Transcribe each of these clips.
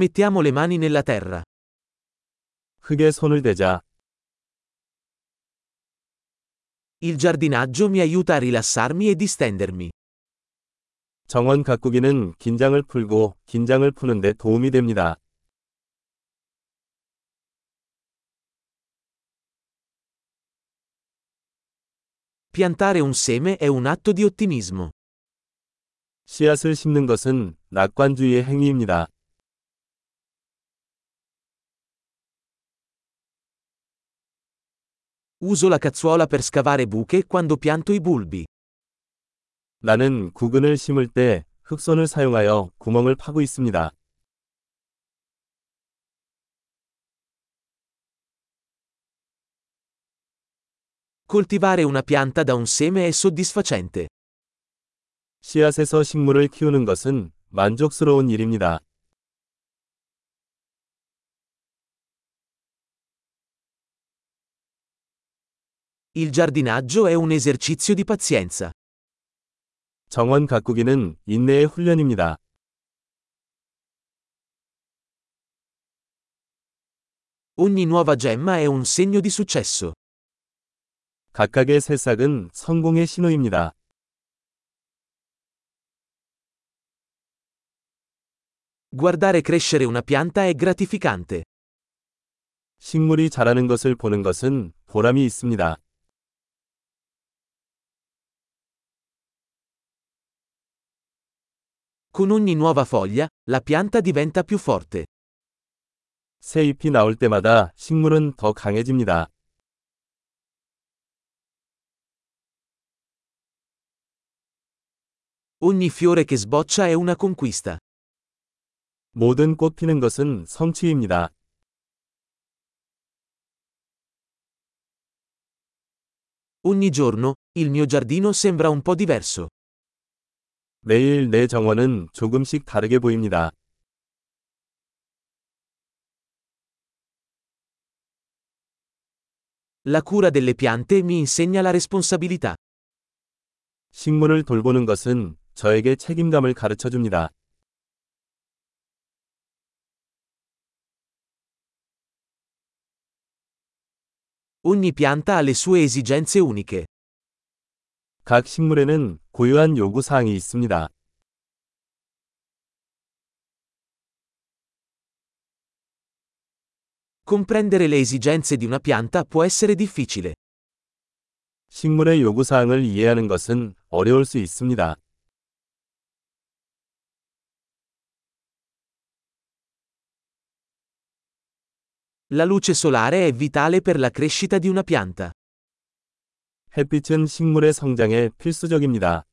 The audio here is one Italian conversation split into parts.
Mettiamo le mani nella terra. 흙에 손을 대자. Il giardinaggio mi aiuta a rilassarmi e distendermi. 정원 가꾸기는 긴장을 풀고 긴장을 푸는데 도움이 됩니다. Piantare un seme è un atto di ottimismo. 씨앗을 심는 것은 낙관주의의 행위입니다. Uso la cazzuola per scavare buche quando pianto i bulbi. 나는 구근을 심을 때 흑손을 사용하여 구멍을 파고 있습니다. Coltivare una pianta da un seme è soddisfacente. 씨앗에서 식물을 키우는 것은 만족스러운 일입니다. Il giardinaggio è un esercizio di pazienza. 정원 가꾸기는 인내의 훈련입니다. Ogni nuova gemma è un segno di successo. 각각의 새싹은 성공의 신호입니다. Guardare crescere una pianta è gratificante. 식물이 자라는 것을 보는 것은 보람이 있습니다. Con ogni nuova foglia, la pianta diventa più forte. 새 잎이 나올 때마다 식물은 더 강해집니다. Ogni fiore che sboccia è una conquista. 모든 꽃 피는 것은 성취입니다. Ogni giorno, il mio giardino sembra un po' diverso. 매일 내 정원은 조금씩 다르게 보입니다. La cura delle piante mi insegna la responsabilità. 식물을 돌보는 것은 저에게 책임감을 가르쳐 줍니다. Ogni pianta ha le sue esigenze uniche. 각 식물에는 고유한 요구 사항이 있습니다. Comprendere le esigenze di una pianta può essere difficile. 식물의 요구 사항을 이해하는 것은 어려울 수 있습니다. La luce solare è vitale per la crescita di una pianta. 햇빛은 식물의 성장에 필수적입니다.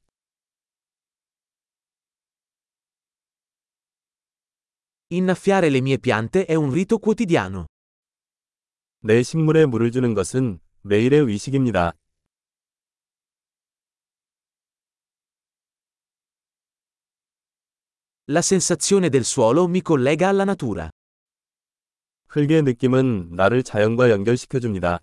Innaffiare le mie piante è un rito quotidiano. 내 식물에 물을 주는 것은 매일의 의식입니다. La sensazione del suolo mi collega alla natura. 흙의 느낌은 나를 자연과 연결시켜 줍니다.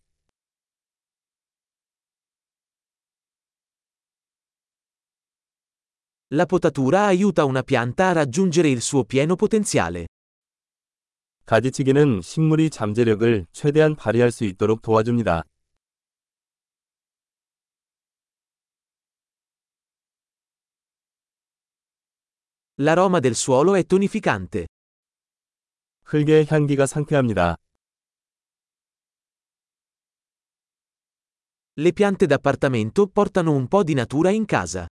La potatura aiuta una pianta a raggiungere il suo pieno potenziale. 가지치기는 식물이 잠재력을 최대한 발휘할 수 있도록 도와줍니다. L'aroma del suolo è tonificante. 흙의 향기가 상쾌합니다. Le piante d'appartamento portano un po' di natura in casa.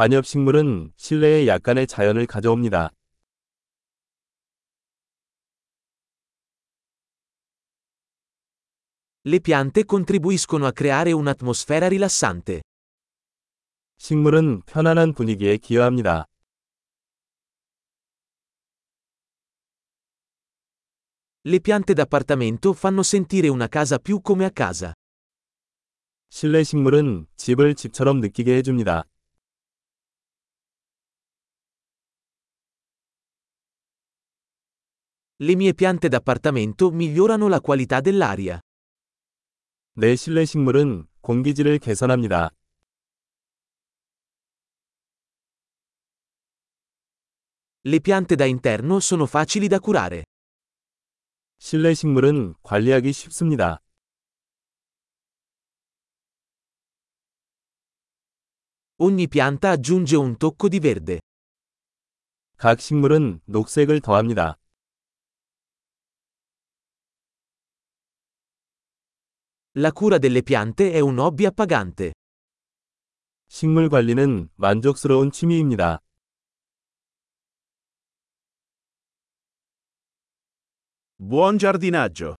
관엽식물은 실내에 약간의 자연을 가져옵니다. Le piante contribuiscono a creare un'atmosfera rilassante. 식물은 편안한 분위기에 기여합니다. Le piante d'appartamento fanno sentire una casa più come a casa. 실내 식물은 집을 집처럼 느끼게 해줍니다. Le mie piante d'appartamento migliorano la qualità dell'aria. 내 실내 식물은 공기질을 개선합니다. Le piante da interno sono facili da curare. 실내 식물은 관리하기 쉽습니다. Ogni pianta aggiunge un tocco di verde. 각 식물은 녹색을 더합니다. La cura delle piante è un hobby appagante. 식물 관리는 만족스러운 취미입니다. Buon giardinaggio!